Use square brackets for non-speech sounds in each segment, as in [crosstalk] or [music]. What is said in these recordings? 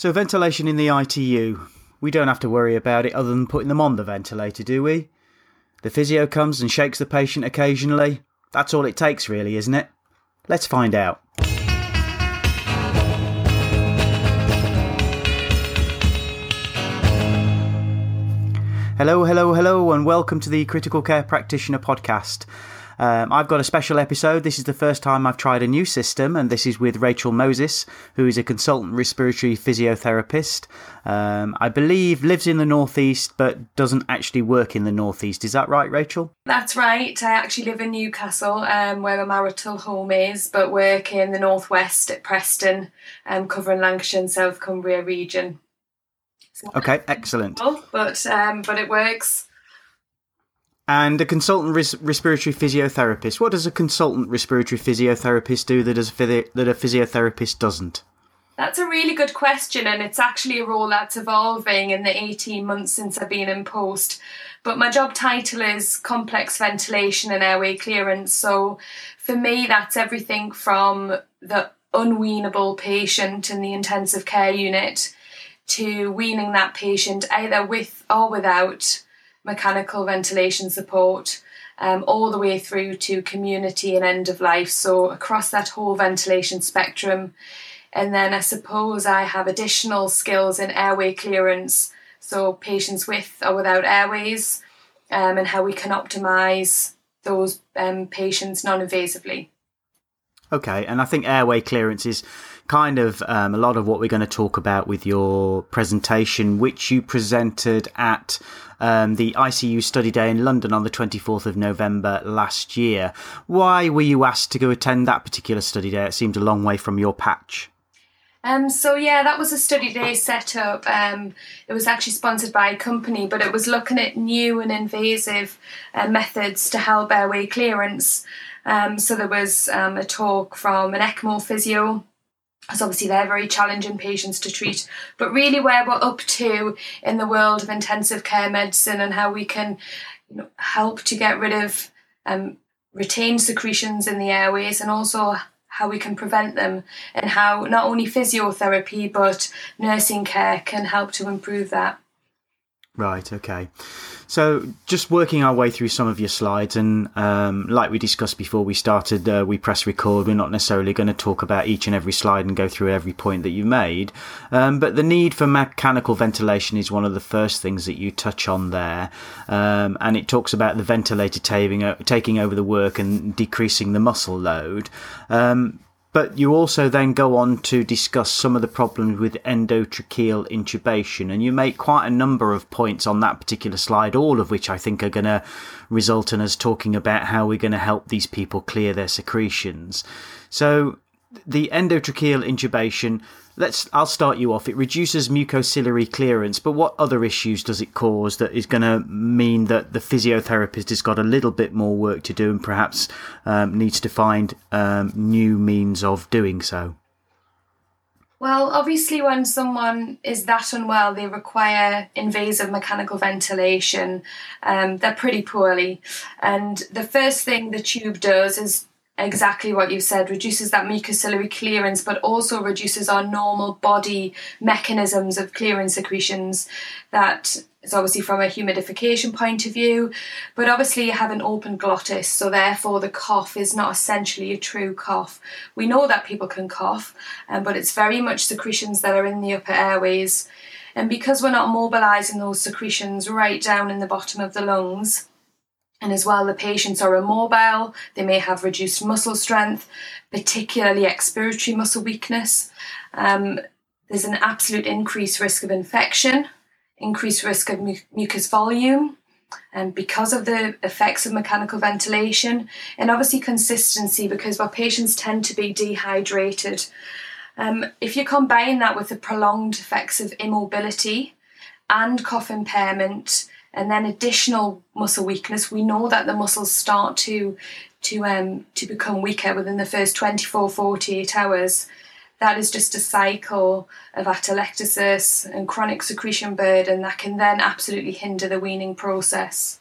So, ventilation in the ITU. We don't have to worry about it other than putting them on the ventilator, do we? The physio comes and shakes the patient occasionally. That's all it takes, really, isn't it? Let's find out. Hello, hello, hello, and welcome to the Critical Care Practitioner podcast. Um, I've got a special episode. This is the first time I've tried a new system, and this is with Rachael Moses, who is a consultant respiratory physiotherapist. Um, I believe lives in the Northeast, but doesn't actually work in the Northeast. Is that right, Rachael? That's right. I actually live in Newcastle, um, where my marital home is, but work in the Northwest at Preston, um, covering Lancashire and South Cumbria region. Okay, excellent. But um, but it works and a consultant res- respiratory physiotherapist. What does a consultant respiratory physiotherapist do that, that a physiotherapist doesn't? That's a really good question, and it's actually a role that's evolving in the 18 months since I've been in post. But my job title is complex ventilation and airway clearance. So for me, that's everything from the unweanable patient in the intensive care unit to weaning that patient either with or without mechanical ventilation support, um, all the way through to community and end of life. So, across that whole ventilation spectrum. And then I suppose I have additional skills in airway clearance, so patients with or without airways, um, and how we can optimize those um, patients non invasively. Okay, and I think airway clearance is kind of um, a lot of what we're going to talk about with your presentation, which you presented at um, the ICU Study Day in London on the 24th of November last year. Why were you asked to go attend that particular study day? It seemed a long way from your patch. Um, so yeah, that was a study day set up. Um, it was actually sponsored by a company, but it was looking at new and invasive uh, methods to help airway clearance. Um, so there was um, a talk from an ECMO physio because obviously they're very challenging patients to treat. But really, where we're up to in the world of intensive care medicine and how we can you know, help to get rid of um, retained secretions in the airways and also how we can prevent them and how not only physiotherapy but nursing care can help to improve that. Right, okay. So, just working our way through some of your slides, and um, like we discussed before we started, uh, we press record. We're not necessarily going to talk about each and every slide and go through every point that you made, um, but the need for mechanical ventilation is one of the first things that you touch on there, um, and it talks about the ventilator taking, taking over the work and decreasing the muscle load. But you also then go on to discuss some of the problems with endotracheal intubation, and you make quite a number of points on that particular slide, all of which I think are going to result in us talking about how we're going to help these people clear their secretions. So, the endotracheal intubation let's I'll start you off. It reduces mucociliary clearance, but what other issues does it cause that is going to mean that the physiotherapist has got a little bit more work to do and perhaps um, needs to find um, new means of doing so? Well, obviously, when someone is that unwell, they require invasive mechanical ventilation. Um, they're pretty poorly. And the first thing the tube does is exactly what you've said reduces that mucociliary clearance but also reduces our normal body mechanisms of clearing secretions that is obviously from a humidification point of view. But obviously you have an open glottis so therefore the cough is not essentially a true cough. We know that people can cough um, but it's very much secretions that are in the upper airways. And because we're not mobilizing those secretions right down in the bottom of the lungs and as well, the patients are immobile, they may have reduced muscle strength, particularly expiratory muscle weakness. Um, there's an absolute increased risk of infection, increased risk of mu- mucus volume, and because of the effects of mechanical ventilation, and obviously consistency because our patients tend to be dehydrated. Um, if you combine that with the prolonged effects of immobility and cough impairment, and then additional muscle weakness. We know that the muscles start to to um to become weaker within the first 24 48 hours. That is just a cycle of atelectasis and chronic secretion burden that can then absolutely hinder the weaning process.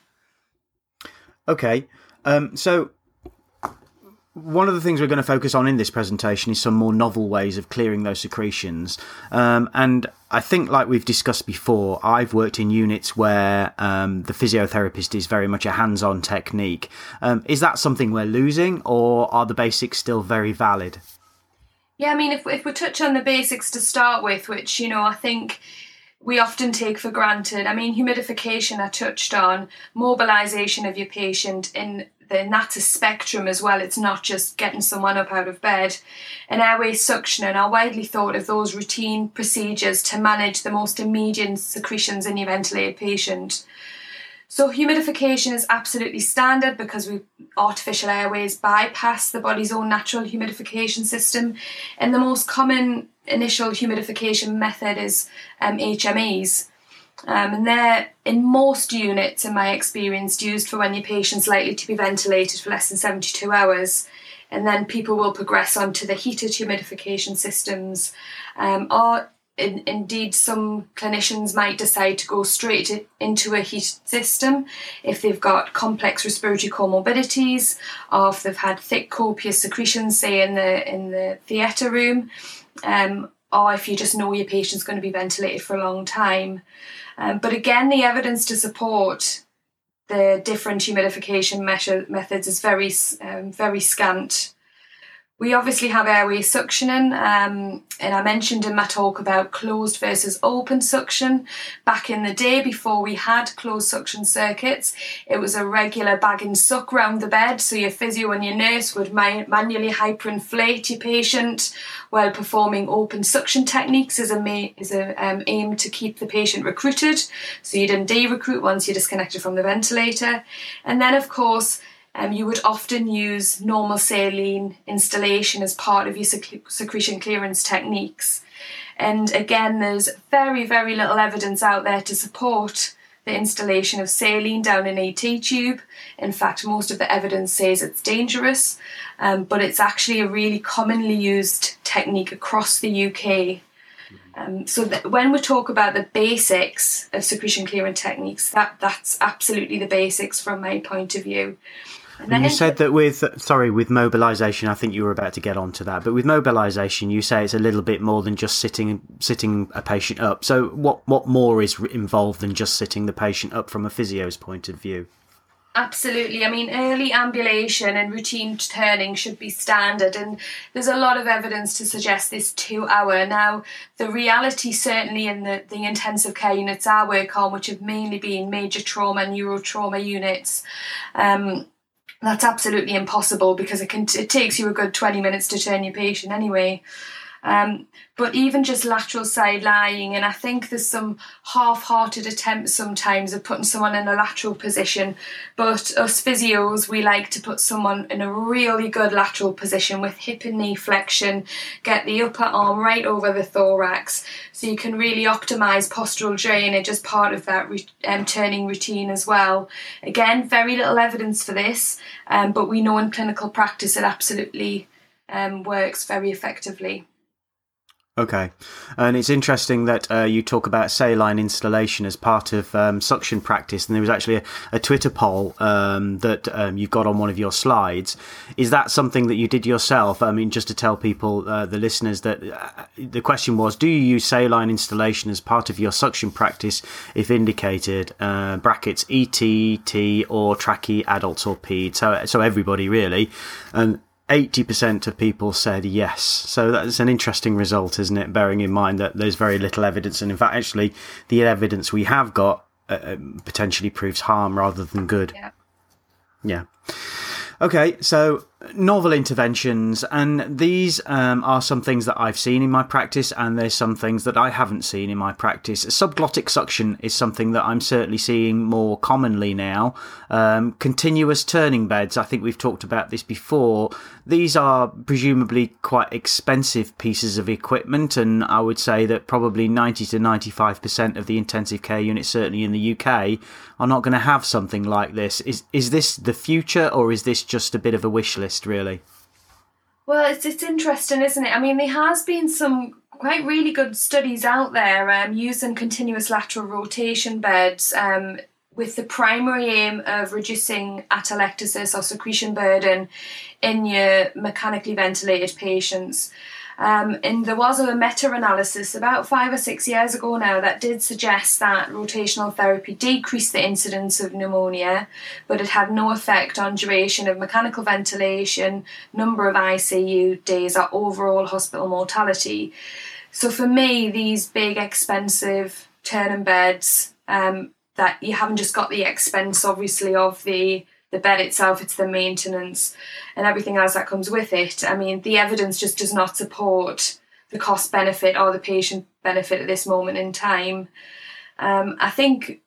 Okay um, so one of the things we're going to focus on in this presentation is some more novel ways of clearing those secretions. Um, and I think, like we've discussed before, I've worked in units where um, the physiotherapist is very much a hands on technique. Um, is that something we're losing, or are the basics still very valid? Yeah, I mean, if, if we touch on the basics to start with, which, you know, I think we often take for granted. I mean, humidification I touched on, mobilization of your patient in and that's a spectrum as well. It's not just getting someone up out of bed. And airway suctioning are widely thought of those routine procedures to manage the most immediate secretions in your ventilated patient. So humidification is absolutely standard because we artificial airways bypass the body's own natural humidification system, and the most common initial humidification method is um, HMEs. Um, and they're in most units, in my experience, used for when your patient's likely to be ventilated for less than 72 hours. And then people will progress on to the heated humidification systems, um, or in, indeed, some clinicians might decide to go straight into a heated system if they've got complex respiratory comorbidities, or if they've had thick copious secretions, say in the in the theatre room, um, or if you just know your patient's going to be ventilated for a long time. Um, but again, the evidence to support the different humidification measure, methods is very, um, very scant. We obviously have airway suctioning, um, and I mentioned in my talk about closed versus open suction. Back in the day, before we had closed suction circuits, it was a regular bag and suck round the bed, so your physio and your nurse would ma- manually hyperinflate your patient while performing open suction techniques as a ma- as a um, aim to keep the patient recruited. So you didn't de-recruit once you're disconnected from the ventilator, and then of course um, you would often use normal saline instillation as part of your sec- secretion clearance techniques. And again, there's very, very little evidence out there to support the instillation of saline down an ET tube. In fact, most of the evidence says it's dangerous, um, but it's actually a really commonly used technique across the UK. Um, so when we talk about the basics of secretion clearance techniques, that that's absolutely the basics from my point of view. And, you said that with sorry with mobilization, I think you were about to get onto that, but with mobilization, you say it's a little bit more than just sitting sitting a patient up. So what what more is involved than just sitting the patient up from a physio's point of view? Absolutely. I mean, early ambulation and routine turning should be standard, and there's a lot of evidence to suggest this two hour. Now, the reality, certainly in the, the intensive care units I work on, which have mainly been major trauma, neurotrauma units, um, that's absolutely impossible because it can it takes you a good 20 minutes to turn your patient anyway um, but even just lateral side lying, and I think there's some half hearted attempts sometimes of putting someone in a lateral position. But us physios, we like to put someone in a really good lateral position with hip and knee flexion, get the upper arm right over the thorax, so you can really optimize postural drainage as part of that re- um, turning routine as well. Again, very little evidence for this, um, but we know in clinical practice it absolutely um, works very effectively. Okay, and it's interesting that uh, you talk about saline instillation as part of um, suction practice, and there was actually a, a Twitter poll um, that um, you've got on one of your slides. Is that something that you did yourself? I mean, just to tell people, uh, the listeners, that uh, the question was: Do you use saline instillation as part of your suction practice, if indicated? Uh, brackets ETT or trachea adults or peds. So, so everybody really, and 80% of people said yes. So that's an interesting result, isn't it? Bearing in mind that there's very little evidence. And in fact, actually, the evidence we have got uh, um, potentially proves harm rather than good. Yeah. Yeah. Okay, so novel interventions, and these um, are some things that I've seen in my practice, and there's some things that I haven't seen in my practice. Subglottic suction is something that I'm certainly seeing more commonly now. Um, continuous turning beds, I think we've talked about this before. These are presumably quite expensive pieces of equipment, and I would say that probably 90 to 95% of the intensive care units, certainly in the UK, are not going to have something like this. Is is this the future, or is this just a bit of a wish list, really? Well, it's it's interesting, isn't it? I mean, there has been some quite really good studies out there um, using continuous lateral rotation beds. Um, with the primary aim of reducing atelectasis or secretion burden in your mechanically ventilated patients. Um, and there was a meta analysis about five or six years ago now that did suggest that rotational therapy decreased the incidence of pneumonia, but it had no effect on duration of mechanical ventilation, number of ICU days, or overall hospital mortality. So for me, these big, expensive turning beds um, that you haven't just got the expense, obviously, of the the bed itself, it's the maintenance and everything else that comes with it. I mean, the evidence just does not support the cost benefit or the patient benefit at this moment in time. Um, I think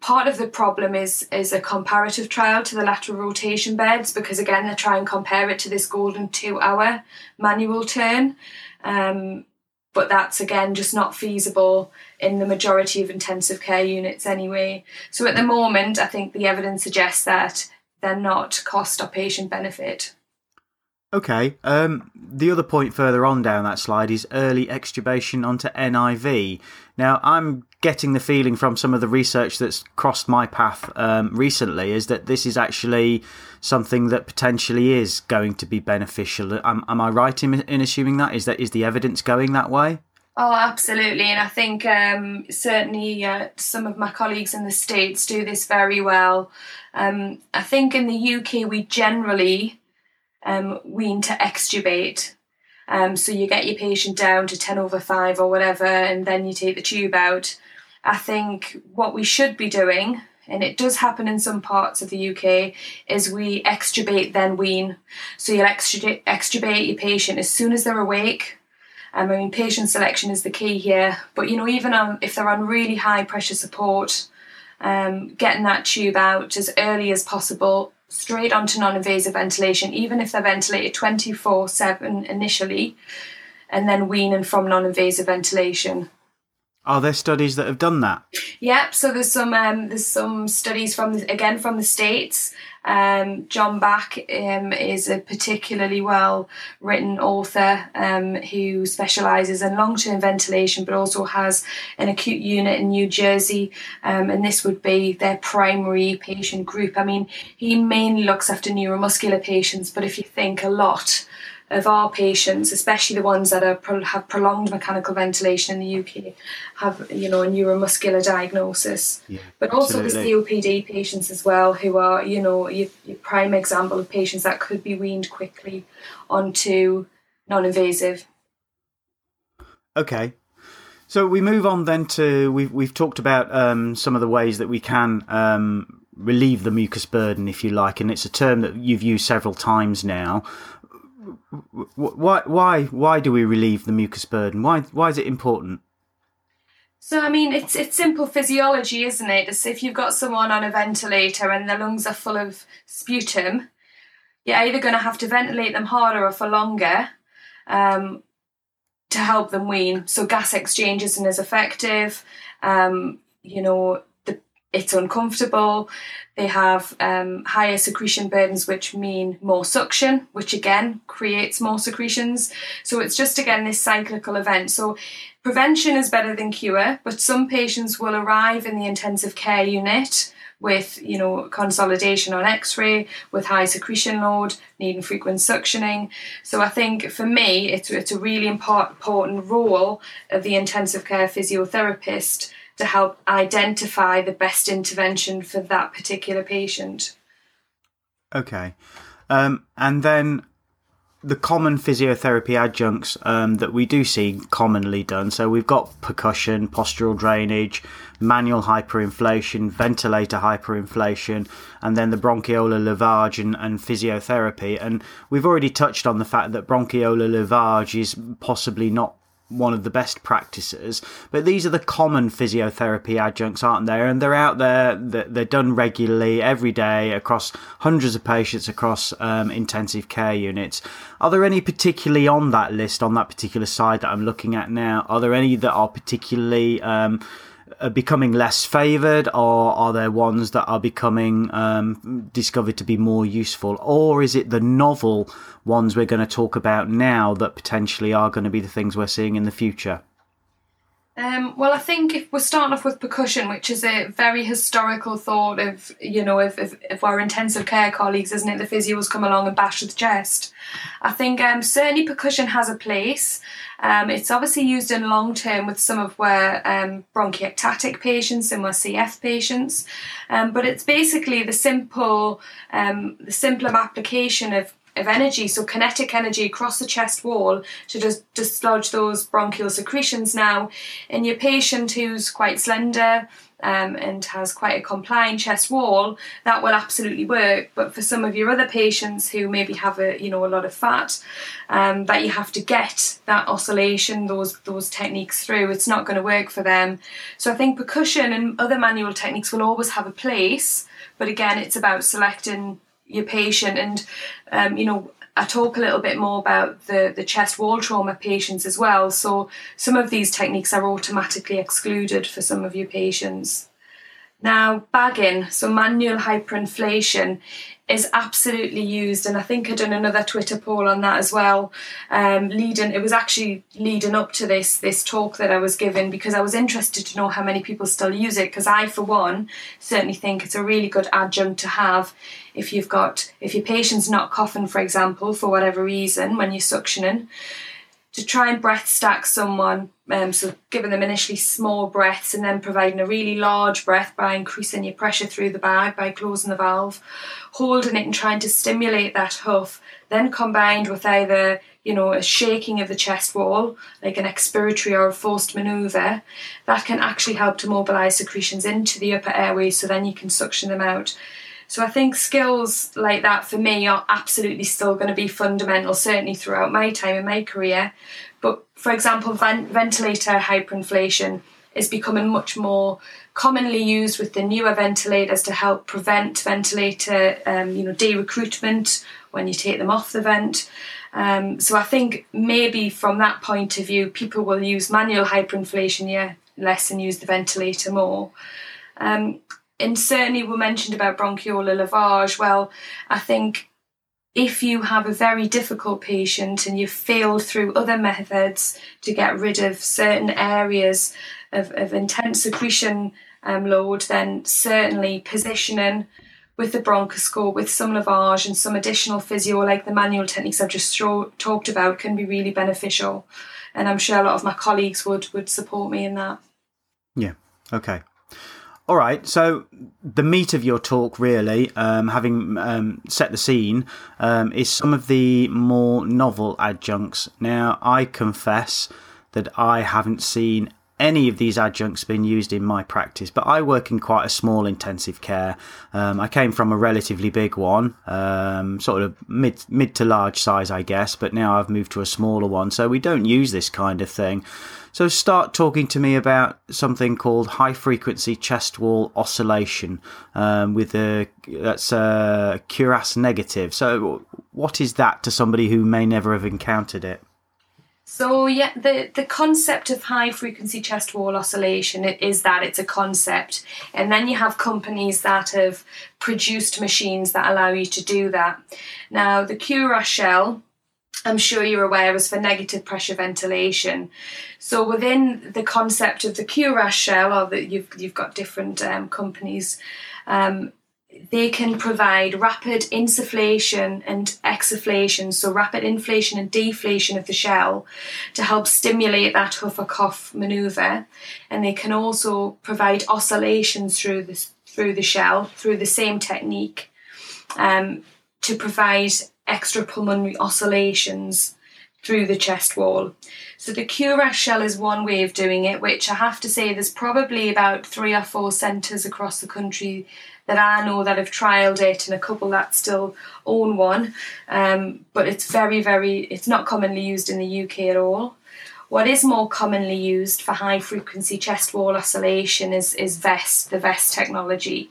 part of the problem is is a comparative trial to the lateral rotation beds because again they try and compare it to this golden two hour manual turn. Um, but that's again just not feasible in the majority of intensive care units anyway. So at the moment, I think the evidence suggests that they're not cost or patient benefit. Okay. Um, the other point further on down that slide is early extubation onto NIV. Now, I'm getting the feeling from some of the research that's crossed my path um, recently is that this is actually something that potentially is going to be beneficial. Am, am I right in, in assuming that? Is that is the evidence going that way? Oh, absolutely. And I think um, certainly uh, some of my colleagues in the States do this very well. Um, I think in the UK, we generally um, wean to extubate. Um, so you get your patient down to 10 over 5 or whatever, and then you take the tube out. I think what we should be doing, and it does happen in some parts of the UK, is we extubate then wean. So you'll extubate, extubate your patient as soon as they're awake. Um, I mean, patient selection is the key here, but you know, even on, if they're on really high pressure support, um, getting that tube out as early as possible straight onto non-invasive ventilation, even if they're ventilated 24/7 initially, and then weaning from non-invasive ventilation. Are there studies that have done that? Yep. So there's some um, there's some studies from the, again from the states. Um, John Bach um, is a particularly well written author um, who specialises in long term ventilation, but also has an acute unit in New Jersey, um, and this would be their primary patient group. I mean, he mainly looks after neuromuscular patients, but if you think a lot of our patients, especially the ones that are have prolonged mechanical ventilation in the UK, have you know a neuromuscular diagnosis. Yeah, but also absolutely. the COPD patients as well, who are you know your, your prime example of patients that could be weaned quickly onto non-invasive. Okay, so we move on then to we've we've talked about um, some of the ways that we can um, relieve the mucus burden, if you like, and it's a term that you've used several times now why why why do we relieve the mucus burden? Why why is it important? So I mean, it's it's simple physiology, isn't it? It's if you've got someone on a ventilator and their lungs are full of sputum, you're either going to have to ventilate them harder or for longer um, to help them wean. So gas exchange isn't as effective. Um, you know, it's uncomfortable. They have um, higher secretion burdens, which mean more suction, which again creates more secretions. So it's just again this cyclical event. So prevention is better than cure, but some patients will arrive in the intensive care unit with you know consolidation on x-ray with high secretion load needing frequent suctioning so i think for me it's, it's a really important role of the intensive care physiotherapist to help identify the best intervention for that particular patient. Okay. Um, and then the common physiotherapy adjuncts um, that we do see commonly done. So we've got percussion, postural drainage, manual hyperinflation, ventilator hyperinflation, and then the bronchiolar lavage and, and physiotherapy. And we've already touched on the fact that bronchiolar lavage is possibly not one of the best practices. But these are the common physiotherapy adjuncts, aren't there? And they're out there, they're done regularly every day across hundreds of patients across um, intensive care units. Are there any particularly on that list, on that particular side that I'm looking at now? Are there any that are particularly. Um, are becoming less favoured, or are there ones that are becoming um, discovered to be more useful, or is it the novel ones we're going to talk about now that potentially are going to be the things we're seeing in the future? Um, well, I think if we're starting off with percussion, which is a very historical thought of, you know, if, if, if our intensive care colleagues, isn't it, the physios come along and bash with the chest. I think um, certainly percussion has a place. Um, it's obviously used in long term with some of our um, bronchiectatic patients and our CF patients, um, but it's basically the simple, um, the simpler application of of energy, so kinetic energy across the chest wall to just dislodge those bronchial secretions. Now, in your patient who's quite slender um, and has quite a compliant chest wall, that will absolutely work. But for some of your other patients who maybe have a you know a lot of fat, um, that you have to get that oscillation, those those techniques through, it's not going to work for them. So I think percussion and other manual techniques will always have a place. But again, it's about selecting your patient and um, you know I talk a little bit more about the, the chest wall trauma patients as well. So some of these techniques are automatically excluded for some of your patients. Now, bagging, so manual hyperinflation, is absolutely used, and I think I done another Twitter poll on that as well. Um, leading, it was actually leading up to this this talk that I was giving because I was interested to know how many people still use it. Because I, for one, certainly think it's a really good adjunct to have if you've got if your patient's not coughing, for example, for whatever reason when you're suctioning to try and breath stack someone. Um, so giving them initially small breaths and then providing a really large breath by increasing your pressure through the bag by closing the valve, holding it and trying to stimulate that huff. Then combined with either you know a shaking of the chest wall, like an expiratory or a forced manoeuvre, that can actually help to mobilise secretions into the upper airways. So then you can suction them out. So I think skills like that for me are absolutely still going to be fundamental, certainly throughout my time in my career. But for example, ventilator hyperinflation is becoming much more commonly used with the newer ventilators to help prevent ventilator, um, you know, de-recruitment when you take them off the vent. Um, so I think maybe from that point of view, people will use manual hyperinflation, yeah, less and use the ventilator more. Um, and certainly we mentioned about bronchiolar lavage. Well, I think if you have a very difficult patient and you've failed through other methods to get rid of certain areas of, of intense secretion um, load, then certainly positioning with the bronchoscope, with some lavage and some additional physio, like the manual techniques I've just talked about, can be really beneficial. And I'm sure a lot of my colleagues would would support me in that. Yeah. Okay. All right, so the meat of your talk, really, um, having um, set the scene, um, is some of the more novel adjuncts. Now, I confess that I haven't seen any of these adjuncts being used in my practice, but I work in quite a small intensive care. Um, I came from a relatively big one, um, sort of mid mid to large size, I guess, but now I've moved to a smaller one, so we don't use this kind of thing. So start talking to me about something called high frequency chest wall oscillation um, with a that's a Cuirass negative. So what is that to somebody who may never have encountered it? So yeah, the the concept of high frequency chest wall oscillation is that it's a concept, and then you have companies that have produced machines that allow you to do that. Now the Cuirass shell I'm sure you're aware was for negative pressure ventilation. So within the concept of the Cuirass shell, or that you've you've got different um, companies, um, they can provide rapid insufflation and exsufflation, so rapid inflation and deflation of the shell to help stimulate that huff or cough maneuver. And they can also provide oscillations through the through the shell through the same technique um, to provide extrapulmonary oscillations through the chest wall. So the Cuirass shell is one way of doing it, which I have to say there's probably about three or four centres across the country that I know that have trialled it and a couple that still own one. Um, but it's very, very, it's not commonly used in the UK at all. What is more commonly used for high frequency chest wall oscillation is, is VEST, the VEST technology,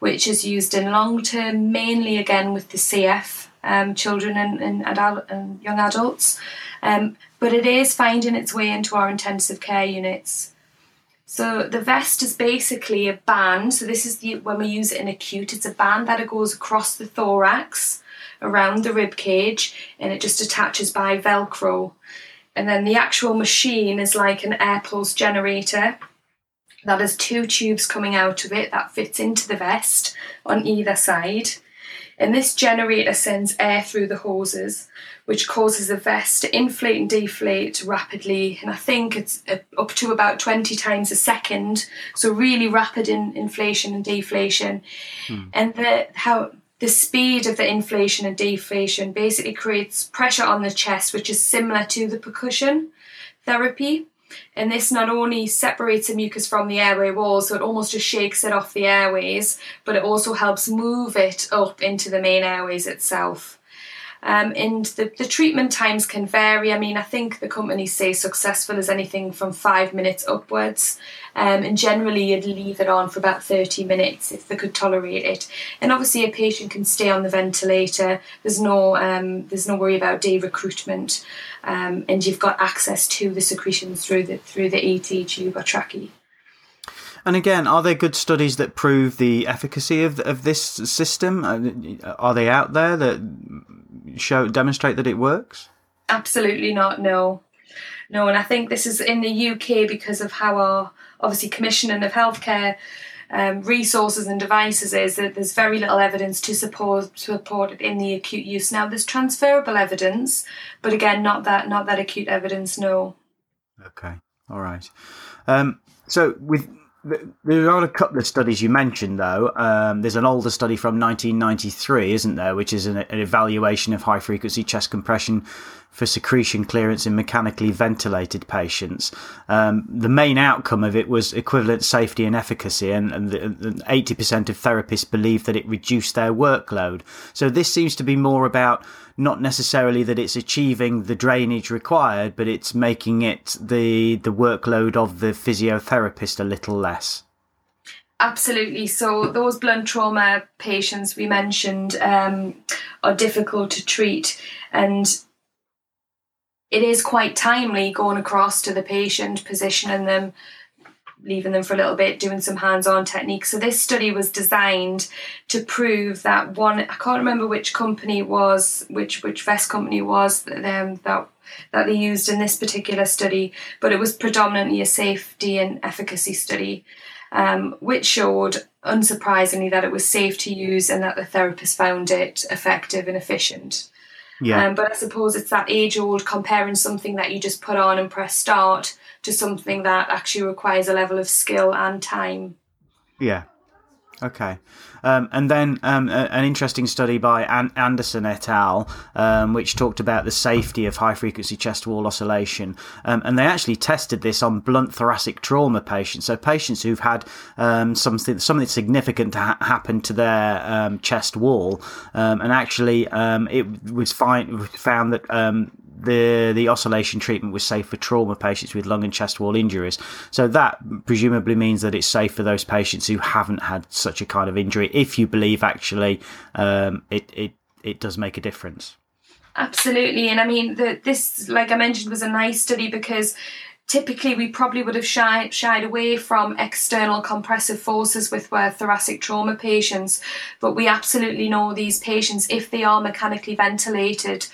which is used in long term mainly again with the CF um, children and, and, adult, and young adults. Um, but it is finding its way into our intensive care units. So the vest is basically a band. So this is the when we use it in acute, it's a band that goes across the thorax, around the rib cage, and it just attaches by Velcro. And then the actual machine is like an air pulse generator that has two tubes coming out of it that fits into the vest on either side. And this generator sends air through the hoses, which causes the vest to inflate and deflate rapidly. And I think it's uh, up to about 20 times a second. So, really rapid in inflation and deflation. Hmm. And the, how the speed of the inflation and deflation basically creates pressure on the chest, which is similar to the percussion therapy. And this not only separates the mucus from the airway wall, so it almost just shakes it off the airways, but it also helps move it up into the main airways itself. Um, and the, the treatment times can vary. I mean, I think the companies say successful is anything from five minutes upwards. Um, and generally, you'd leave it on for about 30 minutes if they could tolerate it. And obviously, a patient can stay on the ventilator. There's no um, there's no worry about de-recruitment, um, and you've got access to the secretions through the through the ET tube or trachea. And again, are there good studies that prove the efficacy of of this system? Uh, are they out there that show demonstrate that it works? Absolutely not. No, no. And I think this is in the UK because of how our obviously commissioning of healthcare um, resources and devices is that there's very little evidence to support support it in the acute use. Now there's transferable evidence, but again, not that not that acute evidence. No. Okay. All right. Um, so with there are a couple of studies you mentioned, though. Um, there's an older study from 1993, isn't there, which is an, an evaluation of high frequency chest compression for secretion clearance in mechanically ventilated patients. Um, the main outcome of it was equivalent safety and efficacy, and, and, the, and 80% of therapists believe that it reduced their workload. So this seems to be more about not necessarily that it's achieving the drainage required, but it's making it the the workload of the physiotherapist a little less. Absolutely. So those blunt trauma patients we mentioned um, are difficult to treat, and it is quite timely going across to the patient, positioning them, leaving them for a little bit, doing some hands-on techniques. So this study was designed to prove that one. I can't remember which company was, which which vest company was um, that that they used in this particular study, but it was predominantly a safety and efficacy study, um, which showed, unsurprisingly, that it was safe to use and that the therapist found it effective and efficient. Yeah. Um, but I suppose it's that age old comparing something that you just put on and press start to something that actually requires a level of skill and time. Yeah. Okay. Um, and then um, a, an interesting study by An- Anderson et al., um, which talked about the safety of high frequency chest wall oscillation. Um, and they actually tested this on blunt thoracic trauma patients, so patients who've had um, something something significant ha- happen to their um, chest wall. and actually, it was found that the the oscillation treatment was safe for trauma patients with lung and chest wall injuries. So that presumably means that it's safe for those patients who haven't had such a kind of injury. If you believe actually um, it it it does make a difference. Absolutely, and I mean the, this, like I mentioned, was a nice study because typically we probably would have shied, shied away from external compressive forces with our thoracic trauma patients but we absolutely know these patients if they are mechanically ventilated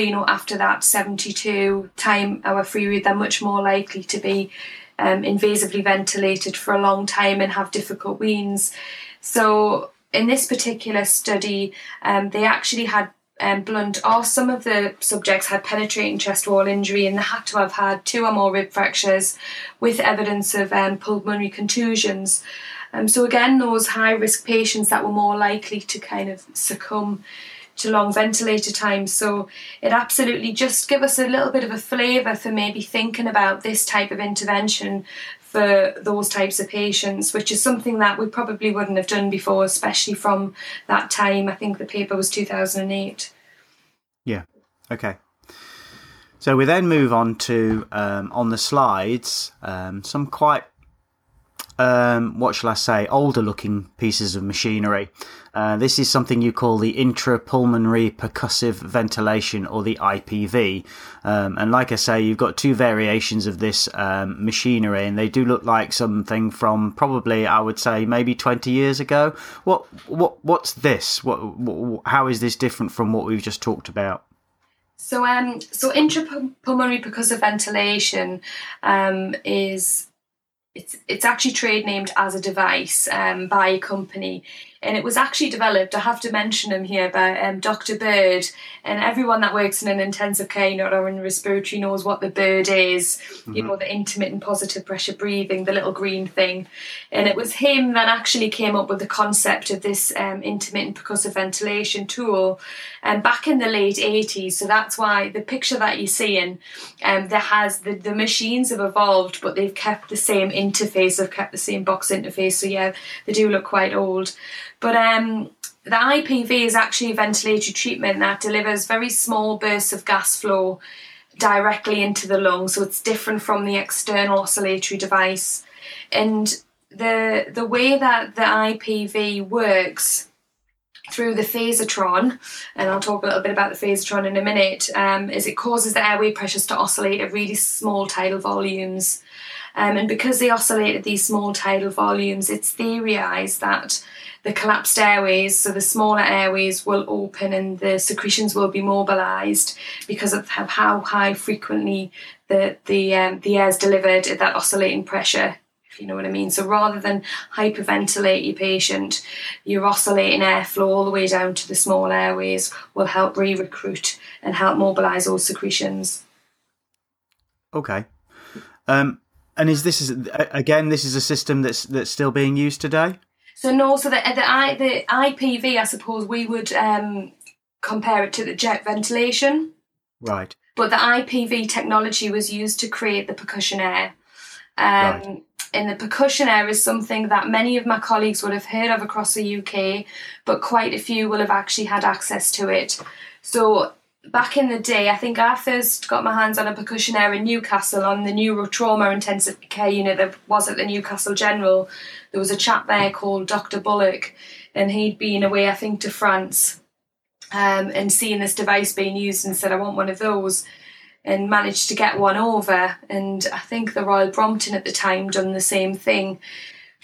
you know after that 72 time hour free read they're much more likely to be um, invasively ventilated for a long time and have difficult weans so in this particular study um, they actually had um, blunt or some of the subjects had penetrating chest wall injury and they had to have had two or more rib fractures with evidence of um, pulmonary contusions. Um, so again, those high risk patients that were more likely to kind of succumb to long ventilator time. So it absolutely just give us a little bit of a flavour for maybe thinking about this type of intervention for those types of patients, which is something that we probably wouldn't have done before, especially from that time. I think the paper was 2008. Yeah. Okay. So we then move on to um, on the slides um, some quite um, what shall I say older looking pieces of machinery. Uh, this is something you call the intrapulmonary percussive ventilation or the IPV. Um, and like I say, you've got two variations of this um, machinery, and they do look like something from probably, I would say, maybe 20 years ago. What, what, what's this? What, what how is this different from what we've just talked about? So, um, so intrapulmonary percussive ventilation um, is it's it's actually trade named as a device um, by a company and it was actually developed. I have to mention him here by um, Dr. Bird, and everyone that works in an intensive care unit or in respiratory knows what the bird is. Mm-hmm. You know, the intermittent positive pressure breathing, the little green thing, and it was him that actually came up with the concept of this um, intermittent percussive ventilation tool, and um, back in the late eighties. So that's why the picture that you're seeing, um, there has the the machines have evolved, but they've kept the same interface. They've kept the same box interface. So yeah, they do look quite old. But um, the IPV is actually a ventilatory treatment that delivers very small bursts of gas flow directly into the lung, so it's different from the external oscillatory device. And the the way that the IPV works through the phasitron, and I'll talk a little bit about the phasitron in a minute, um, is it causes the airway pressures to oscillate at really small tidal volumes. Um, and because they oscillate at these small tidal volumes, it's theorized that the collapsed airways, so the smaller airways will open and the secretions will be mobilized because of how high frequently the the um, the air is delivered at that oscillating pressure. If you know what I mean. So rather than hyperventilate your patient, your oscillating airflow all the way down to the small airways will help re-recruit and help mobilize all secretions. Okay. Um, and is this is again? This is a system that's that's still being used today. So no, so the the, I, the IPV, I suppose we would um, compare it to the jet ventilation. Right. But the IPV technology was used to create the Percussionaire. Um, right. And the Percussionaire is something that many of my colleagues would have heard of across the UK, but quite a few will have actually had access to it. So back in the day, I think I first got my hands on a Percussionaire in Newcastle on the neurotrauma intensive care unit that was at the Newcastle General. There was a chap there called Dr. Bullock, and he'd been away, I think, to France um, and seeing this device being used and said, I want one of those. And managed to get one over, and I think the Royal Brompton at the time done the same thing.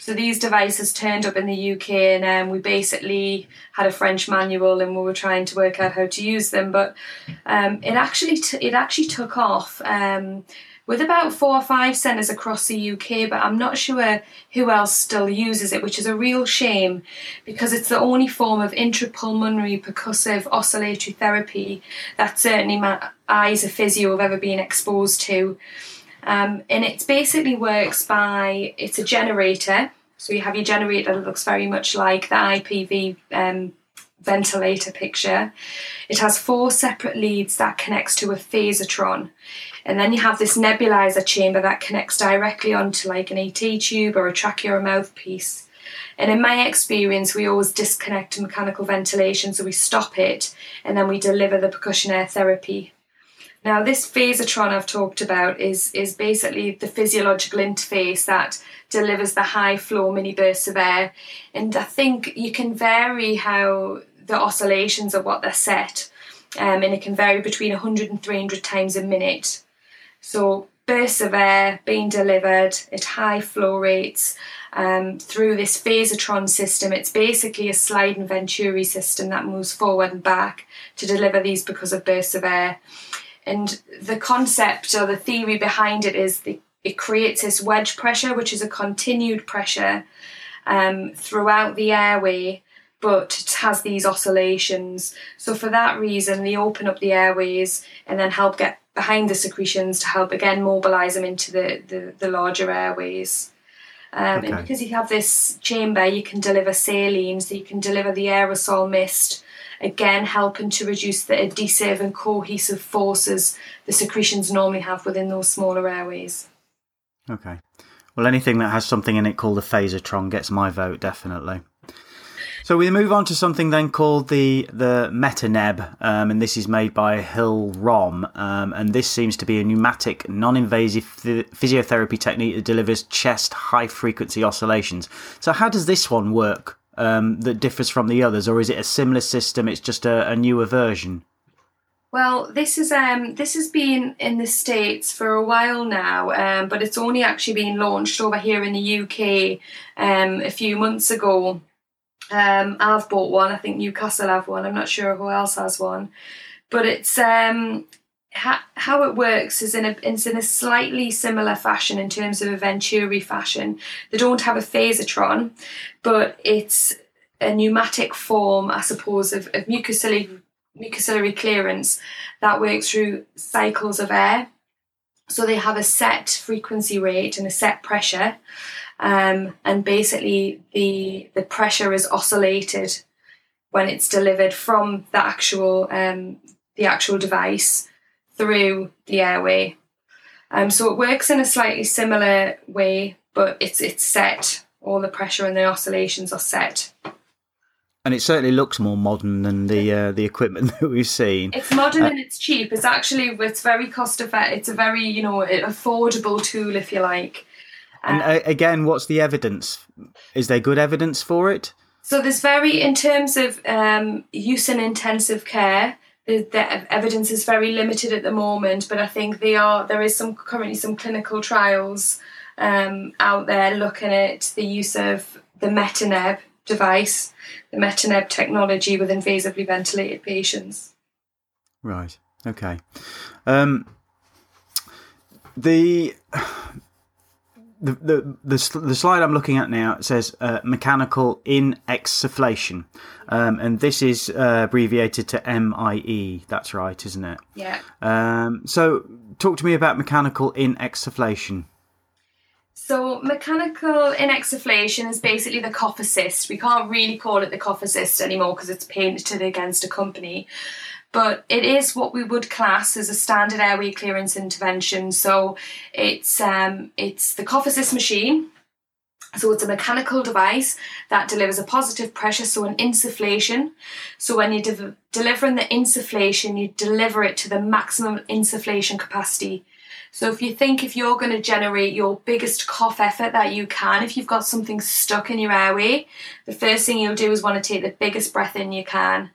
So these devices turned up in the UK, and um, we basically had a French manual, and we were trying to work out how to use them. But um, it actually t- it actually took off um, with about four or five centres across the UK. But I'm not sure who else still uses it, which is a real shame because it's the only form of intrapulmonary percussive oscillatory therapy that certainly my eyes of physio have ever been exposed to. Um, and it basically works by it's a generator. So you have your generator that looks very much like the IPV um, ventilator picture. It has four separate leads that connects to a phasitron. And then you have this nebulizer chamber that connects directly onto like an ET tube or a trachea mouthpiece. And in my experience, we always disconnect mechanical ventilation, so we stop it and then we deliver the Percussionaire therapy now, this phasitron I've talked about is, is basically the physiological interface that delivers the high flow mini bursts of air. And I think you can vary how the oscillations of what they're set, um, and it can vary between 100 and 300 times a minute. So, bursts of air being delivered at high flow rates um, through this phasitron system. It's basically a sliding venturi system that moves forward and back to deliver these because of bursts of air. And the concept or the theory behind it is the, it creates this wedge pressure, which is a continued pressure um, throughout the airway, but it has these oscillations. So, for that reason, they open up the airways and then help get behind the secretions to help again mobilize them into the, the, the larger airways. Um, okay. And because you have this chamber, you can deliver saline, so you can deliver the aerosol mist again helping to reduce the adhesive and cohesive forces the secretions normally have within those smaller airways. Okay. Well, anything that has something in it called a phasitron gets my vote, definitely. So we move on to something then called the the MetaNeb, um, and this is made by Hill-Rom, um, and this seems to be a pneumatic, non-invasive physiotherapy technique that delivers chest high frequency oscillations. So how does this one work? Um, that differs from the others, or is it a similar system? It's just a, a newer version. Well, this is um, this has been in the states for a while now, um, but it's only actually been launched over here in the UK um, a few months ago. Um, I've bought one. I think Newcastle have one. I'm not sure who else has one. but it's um, ha- how it works is in a it's in a slightly similar fashion in terms of a Venturi fashion. They don't have a phasitron, but it's a pneumatic form, I suppose, of, of mucociliary, mucociliary clearance that works through cycles of air. So they have a set frequency rate and a set pressure, um, and basically the the pressure is oscillated when it's delivered from the actual um, the actual device through the airway. Um, so it works in a slightly similar way, but it's it's set. All the pressure and the oscillations are set. And it certainly looks more modern than the uh, the equipment [laughs] that we've seen. It's modern uh, and it's cheap. It's actually it's very cost effective. It's a very you know affordable tool if you like. And uh, again, what's the evidence? Is there good evidence for it? So there's very in terms of um, use in intensive care the, evidence is very limited at the moment, but I think they are there is some currently some clinical trials um, out there looking at the use of the Metaneb device, the Metaneb technology with invasively ventilated patients. Right. Okay. Um, the the, the the the slide I'm looking at now says uh, mechanical inexsufflation, um, and this is uh, abbreviated to MIE. That's right, isn't it? Yeah. Um, so, talk to me about mechanical inexsufflation. So, mechanical inexsufflation is basically the cough assist. We can't really call it the cough assist anymore because it's painted against a company but it is what we would class as a standard airway clearance intervention. So it's um, it's the cough assist machine. So it's a mechanical device that delivers a positive pressure, so an insufflation. So when you're de- delivering the insufflation, you deliver it to the maximum insufflation capacity. So if you think if you're going to generate your biggest cough effort that you can, if you've got something stuck in your airway, the first thing you'll do is want to take the biggest breath in you can.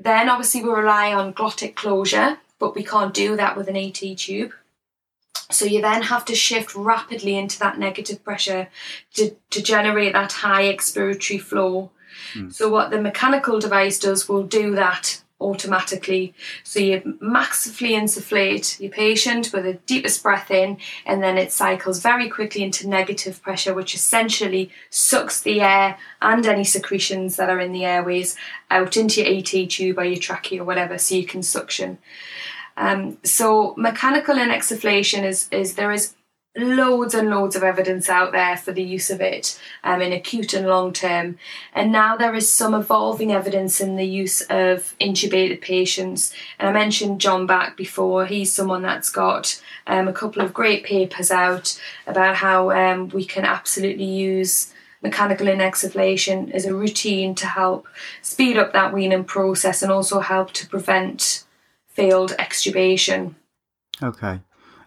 Then obviously we rely on glottic closure, but we can't do that with an ET tube. So you then have to shift rapidly into that negative pressure to, to generate that high expiratory flow. Mm. So what the mechanical device does will do that automatically. So you massively insufflate your patient with the deepest breath in, and then it cycles very quickly into negative pressure, which essentially sucks the air and any secretions that are in the airways out into your ET tube or your trachea or whatever, so you can suction. Um, so mechanical inexsufflation is is there is loads and loads of evidence out there for the use of it um, in acute and long term. And now there is some evolving evidence in the use of intubated patients. And I mentioned John Bach before, he's someone that's got um, a couple of great papers out about how um, we can absolutely use mechanical inexsufflation as a routine to help speed up that weaning process and also help to prevent failed extubation. Okay.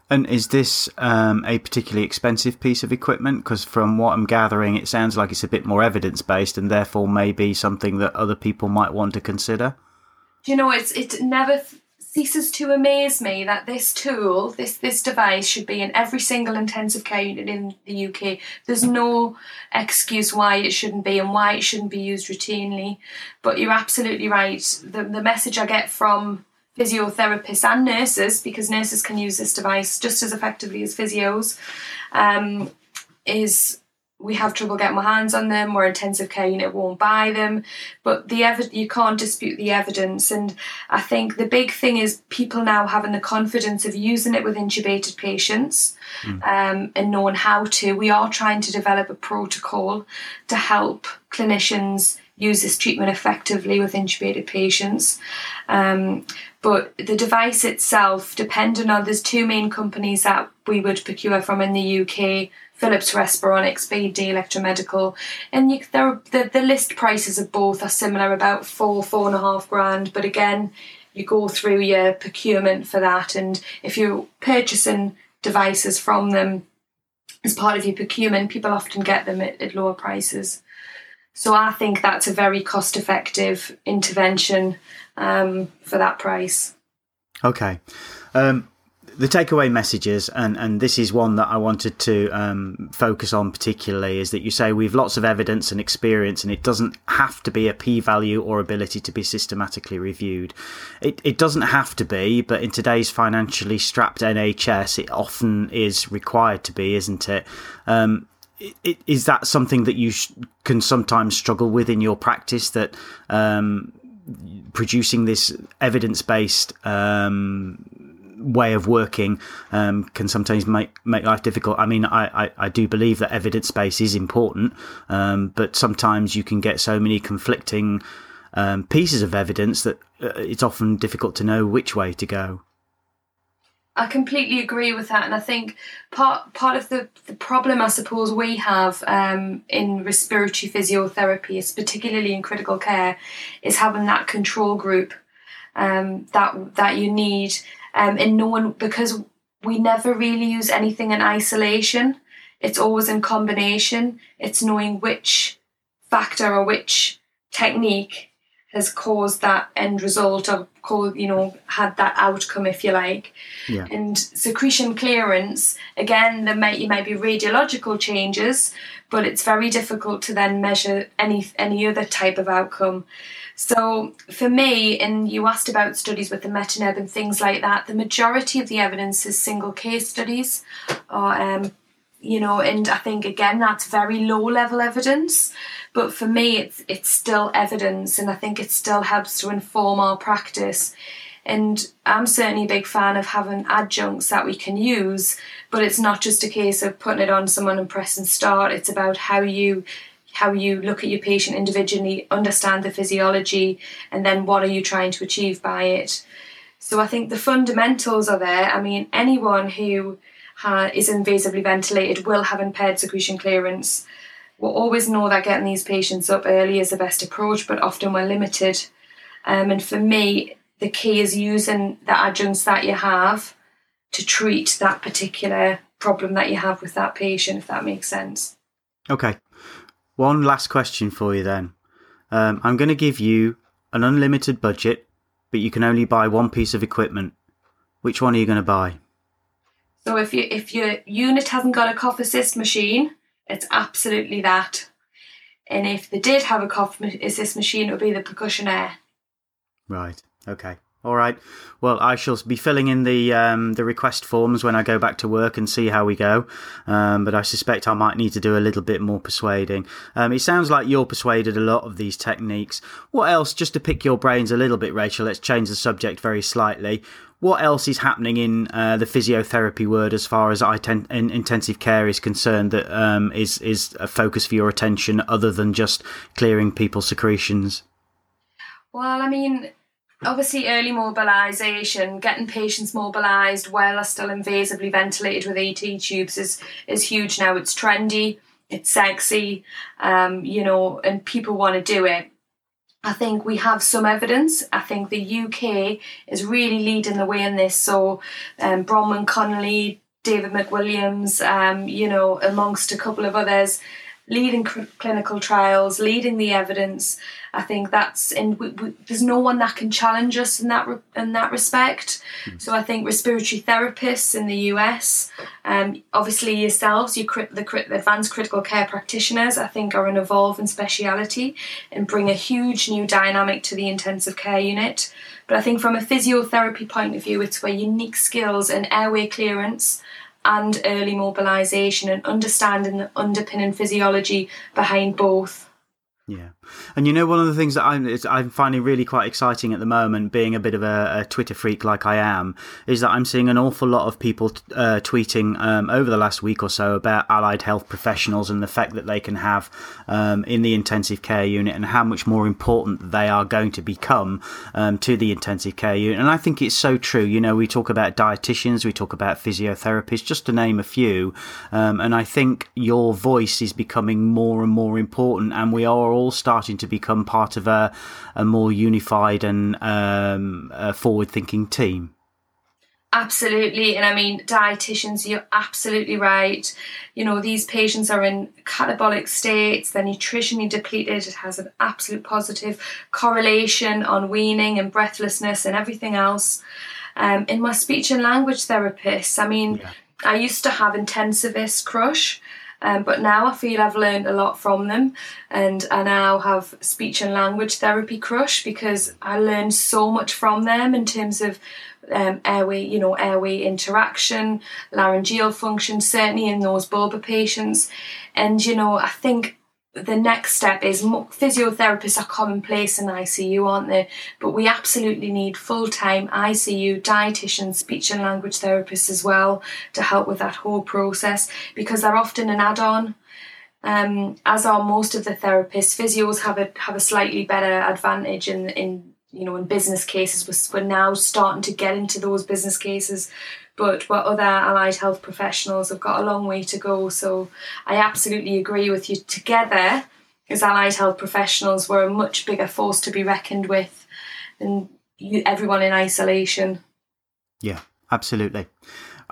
And is this um, a particularly expensive piece of equipment? Because from what I'm gathering, it sounds like it's a bit more evidence based, and therefore maybe something that other people might want to consider. You know, it's it never ceases to amaze me that this tool, this this device, should be in every single intensive care unit in the UK. There's no excuse why it shouldn't be and why it shouldn't be used routinely. But you're absolutely right. The the message I get from physiotherapists and nurses, because nurses can use this device just as effectively as physios, um, is we have trouble getting our hands on them or intensive care unit won't buy them but the ev- you can't dispute the evidence and i think the big thing is people now having the confidence of using it with intubated patients mm. um, and knowing how to we are trying to develop a protocol to help clinicians use this treatment effectively with intubated patients um, but the device itself, depending on there's two main companies that we would procure from in the UK, Philips Respironics, B&D Electromedical, and you, the, the list prices of both are similar, about four, four and a half grand. But again, you go through your procurement for that, and if you're purchasing devices from them as part of your procurement, people often get them at, at lower prices. So I think that's a very cost effective intervention um, for that price. Okay. Um, the takeaway messages, and, and this is one that I wanted to um, focus on particularly, is that you say we've lots of evidence and experience, and it doesn't have to be a p value or ability to be systematically reviewed. It, it doesn't have to be, but in today's financially strapped NHS, it often is required to be, isn't it? Um, is that something that you sh- can sometimes struggle with in your practice that um, producing this evidence based um, way of working um, can sometimes make make life difficult. I mean, I, I, I do believe that evidence base is important, um, but sometimes you can get so many conflicting um, pieces of evidence that uh, it's often difficult to know which way to go. I completely agree with that, and I think part part of the, the problem I suppose we have um, in respiratory physiotherapy, is particularly in critical care, is having that control group um, that that you need, um, and no one because we never really use anything in isolation. It's always in combination. It's knowing which factor or which technique has caused that end result or called you know had that outcome if you like yeah. and secretion clearance again there may you may be radiological changes but it's very difficult to then measure any any other type of outcome so for me and you asked about studies with the Metaneb and things like that the majority of the evidence is single case studies or um, you know and i think again that's very low level evidence but for me, it's it's still evidence, and I think it still helps to inform our practice. And I'm certainly a big fan of having adjuncts that we can use, but it's not just a case of putting it on someone and pressing start. It's about how you how you look at your patient individually, understand the physiology, and then what are you trying to achieve by it. So I think the fundamentals are there. I mean, anyone who uh, is invasively ventilated will have impaired secretion clearance we'll always know that getting these patients up early is the best approach, but often we're limited. Um, and for me, the key is using the adjuncts that you have to treat that particular problem that you have with that patient, if that makes sense. Okay. One last question for you then. Um, I'm going to give you an unlimited budget, but you can only buy one piece of equipment. Which one are you going to buy? So if you if your unit hasn't got a cough assist machine, it's absolutely that. And if they did have a cough assist machine, it would be the Percussionaire. Right. Okay. All right. Well, I shall be filling in the um, the request forms when I go back to work and see how we go. Um, but I suspect I might need to do a little bit more persuading. Um, it sounds like you're persuaded a lot of these techniques. What else? Just to pick your brains a little bit, Rachael. Let's change the subject very slightly what else is happening in uh, the physiotherapy world as far as in intensive care is concerned that um, is is a focus for your attention other than just clearing people's secretions? Well, I mean, obviously early mobilisation, getting patients mobilised while they're still invasively ventilated with ET tubes is is huge now. It's trendy, it's sexy, um, you know, and people want to do it. I think we have some evidence. I think the UK is really leading the way in this. So, um, Bronwyn Connolly, David McWilliams, um, you know, amongst a couple of others, leading cl- clinical trials, leading the evidence. I think that's in. We, we, there's no one that can challenge us in that re, in that respect. Mm. So I think respiratory therapists in the US, um, obviously yourselves, you the, the advanced critical care practitioners, I think are an evolving speciality and bring a huge new dynamic to the intensive care unit. But I think from a physiotherapy point of view, it's where unique skills and airway clearance and early mobilisation and understanding the underpinning physiology behind both. Yeah, and you know one of the things that I'm I'm finding really quite exciting at the moment, being a bit of a, a Twitter freak like I am, is that I'm seeing an awful lot of people uh, tweeting um, over the last week or so about allied health professionals and the effect that they can have um, in the intensive care unit and how much more important they are going to become um, to the intensive care unit. And I think it's so true. You know, we talk about dietitians, we talk about physiotherapists, just to name a few, um, and I think your voice is becoming more and more important, and we are all starting to become part of a, a more unified and um, forward thinking team. Absolutely. And I mean, dietitians, you're absolutely right. You know, these patients are in catabolic states, they're nutritionally depleted. It has an absolute positive correlation on weaning and breathlessness and everything else. Um, in my speech and language therapists, I mean, yeah. I used to have intensivist crush. Um, but now I feel I've learned a lot from them, and I now have speech and language therapy crush because I learned so much from them in terms of um, airway, you know, airway interaction, laryngeal function, certainly in those bulbar patients. And you know, I think the next step is physiotherapists are commonplace in ICU, aren't they? But we absolutely need full time ICU dietitians, speech and language therapists as well to help with that whole process because they're often an add on. Um, as are most of the therapists, physios have a have a slightly better advantage in in you know in business cases. We're, we're now starting to get into those business cases but what other allied health professionals have got a long way to go. So I absolutely agree with you. Together, as allied health professionals, we're a much bigger force to be reckoned with than everyone in isolation. Yeah, absolutely.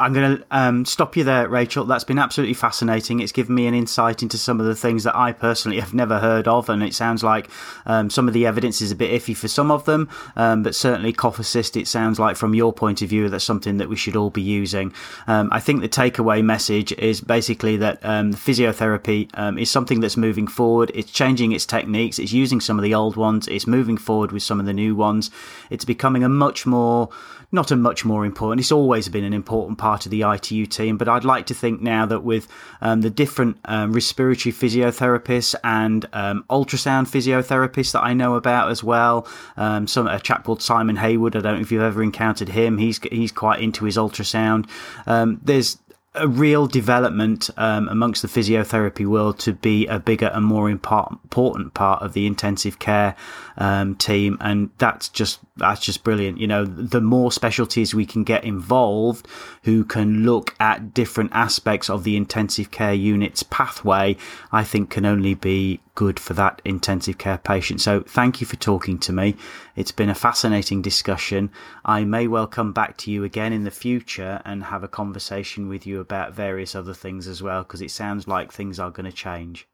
I'm going to um, stop you there, Rachael. That's been absolutely fascinating. It's given me an insight into some of the things that I personally have never heard of, and it sounds like um, some of the evidence is a bit iffy for some of them, um, but certainly cough assist. It sounds like, from your point of view, that's something that we should all be using. Um, I think the takeaway message is basically that um, physiotherapy um, is something that's moving forward. It's changing its techniques. It's using some of the old ones. It's moving forward with some of the new ones. It's becoming a much more not a much more important. It's always been an important part of the ITU team, but I'd like to think now that with um, the different um, respiratory physiotherapists and um, ultrasound physiotherapists that I know about as well, um, some a chap called Simon Haywood. I don't know if you've ever encountered him. He's he's quite into his ultrasound. Um, there's a real development um, amongst the physiotherapy world to be a bigger and more important part of the intensive care um, team, and that's just that's just brilliant. You know, the more specialties we can get involved, who can look at different aspects of the intensive care unit's pathway, I think can only be good for that intensive care patient. So thank you for talking to me. It's been a fascinating discussion. I may well come back to you again in the future and have a conversation with you about various other things as well, because it sounds like things are going to change.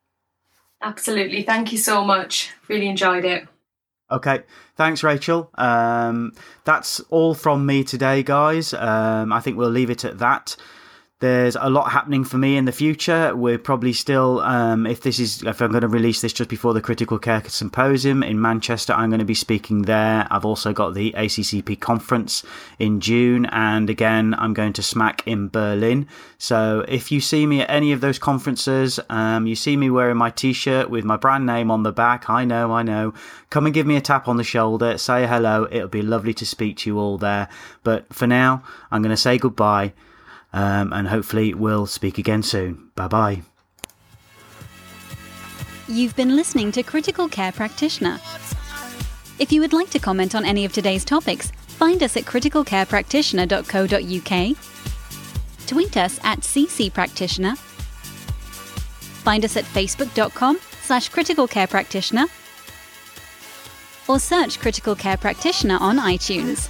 Absolutely. Thank you so much. Really enjoyed it. Okay, thanks, Rachael. Um, that's all from me today, guys. Um, I think we'll leave it at that. There's a lot happening for me in the future. We're probably still, um, if this is, if I'm going to release this just before the Critical Care Symposium in Manchester, I'm going to be speaking there. I've also got the ACCP conference in June, and again, I'm going to SMACC in Berlin. So if you see me at any of those conferences, um, you see me wearing my T-shirt with my brand name on the back. I know, I know. Come and give me a tap on the shoulder, say hello. It'll be lovely to speak to you all there. But for now, I'm going to say goodbye um, and hopefully we'll speak again soon. Bye bye. You've been listening to Critical Care Practitioner. If you would like to comment on any of today's topics, find us at criticalcarepractitioner.co.uk, tweet us at ccpractitioner, find us at facebook.com slash criticalcarepractitioner, or search Critical Care Practitioner on iTunes.